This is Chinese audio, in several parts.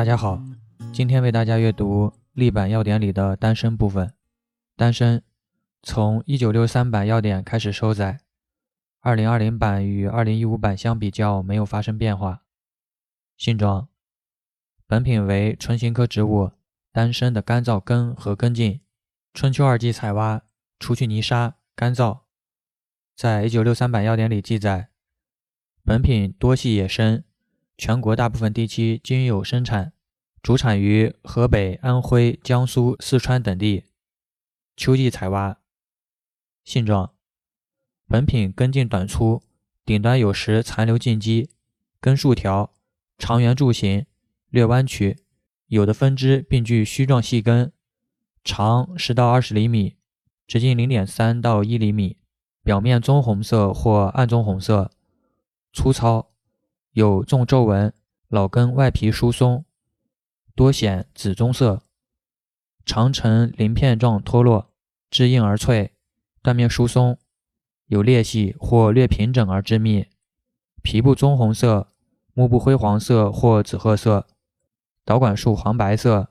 大家好，今天为大家阅读立版要点里的单身部分。单身从1963版要点开始收载，2020版与2015版相比较没有发生变化。性状：本品为唇形科植物丹参的干燥根和根茎，春秋二季采挖，除去泥沙，干燥。在1963版要点里记载，本品多系野生。全国大部分地区均有生产，主产于河北、安徽、江苏、四川等地。秋季采挖。性状：本品根茎短粗，顶端有时残留茎基，根数条，长圆柱形，略弯曲，有的分支并具须状细根，长十到二十厘米，直径零点三到一厘米，表面棕红色或暗棕红色，粗糙。有纵皱纹，老根外皮疏松，多显紫棕色，常呈鳞片状脱落，质硬而脆，断面疏松，有裂隙或略平整而致密，皮部棕红色，幕布灰黄色或紫褐色，导管束黄白色，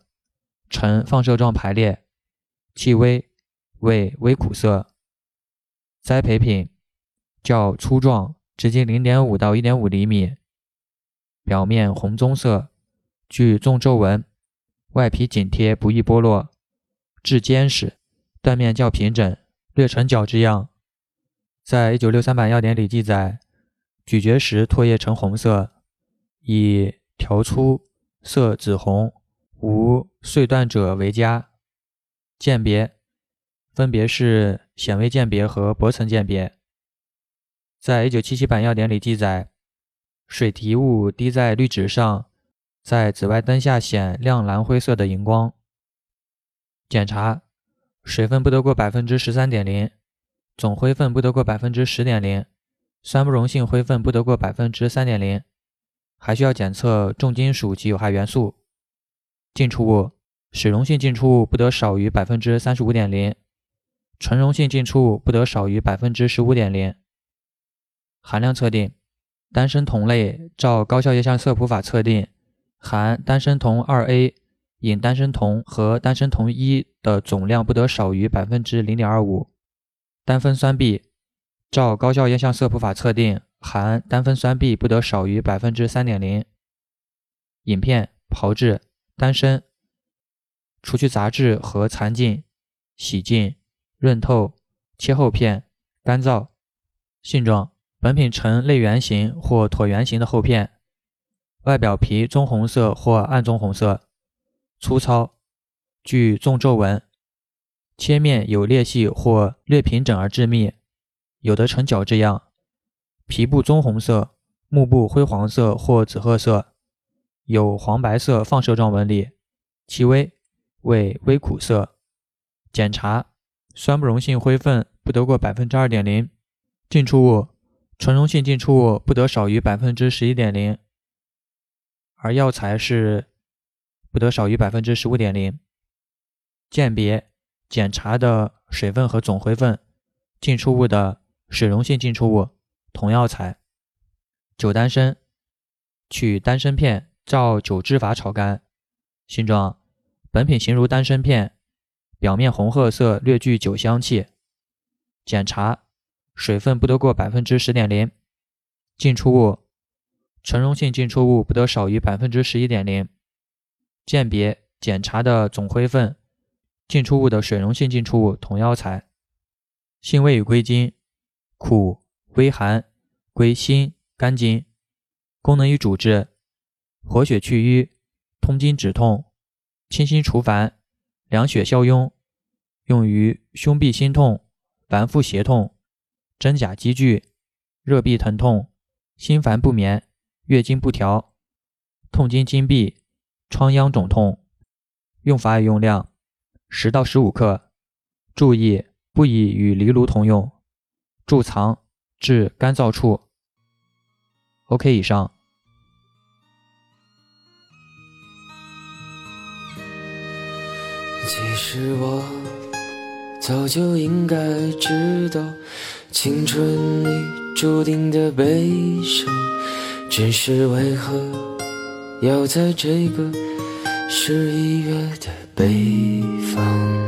呈放射状排列，气微，味微苦涩。栽培品较粗壮，直径零点五到一点五厘米。表面红棕色，具纵皱纹，外皮紧贴，不易剥落，质坚实，断面较平整，略呈角质样。在一九六三版要点里记载，咀嚼时唾液呈红色，以条粗、色紫红、无碎断者为佳。鉴别分别是显微鉴别和薄层鉴别。在一九七七版要点里记载。水提物滴在滤纸上，在紫外灯下显亮蓝灰色的荧光。检查水分不得过百分之十三点零，总灰分不得过百分之十点零，酸不溶性灰分不得过百分之三点零，还需要检测重金属及有害元素。进出物水溶性进出物不得少于百分之三十五点零，纯溶性进出物不得少于百分之十五点零。含量测定。单身酮类照高效液相色谱法测定，含单身酮二 A、隐单身酮和单身酮一的总量不得少于百分之零点二五。单酚酸 B 照高效液相色谱法测定，含单酚酸 B 不得少于百分之三点零。饮片炮制丹参，除去杂质和残茎，洗净，润透，切厚片，干燥。性状。本品呈类圆形或椭圆形的厚片，外表皮棕红色或暗棕红色，粗糙，具纵皱纹，切面有裂隙或略平整而致密，有的呈角质样，皮部棕红色，幕布灰黄色或紫褐色，有黄白色放射状纹理，气微，味微苦涩。检查酸不溶性灰分不得过百分之二点零，进出物。纯溶性进出物不得少于百分之十一点零，而药材是不得少于百分之十五点零。鉴别检查的水分和总灰分，进出物的水溶性进出物，同药材。酒丹参，取丹参片，照酒制法炒干。性状：本品形如丹参片，表面红褐色，略具酒香气。检查。水分不得过百分之十点零，进出物成溶性进出物不得少于百分之十一点零。鉴别检查的总灰分，进出物的水溶性进出物同药材。性味与归经：苦，微寒，归心、肝经。功能与主治：活血祛瘀，通经止痛，清心除烦，凉血消痈。用于胸痹心痛、脘腹胁痛。真假积聚，热痹疼痛，心烦不眠，月经不调，痛经经闭，疮疡肿痛。用法与用量：十到十五克。注意不宜与藜芦同用。贮藏至干燥处。OK，以上。其实我早就应该知道。青春里注定的悲伤，只是为何要在这个十一月的北方。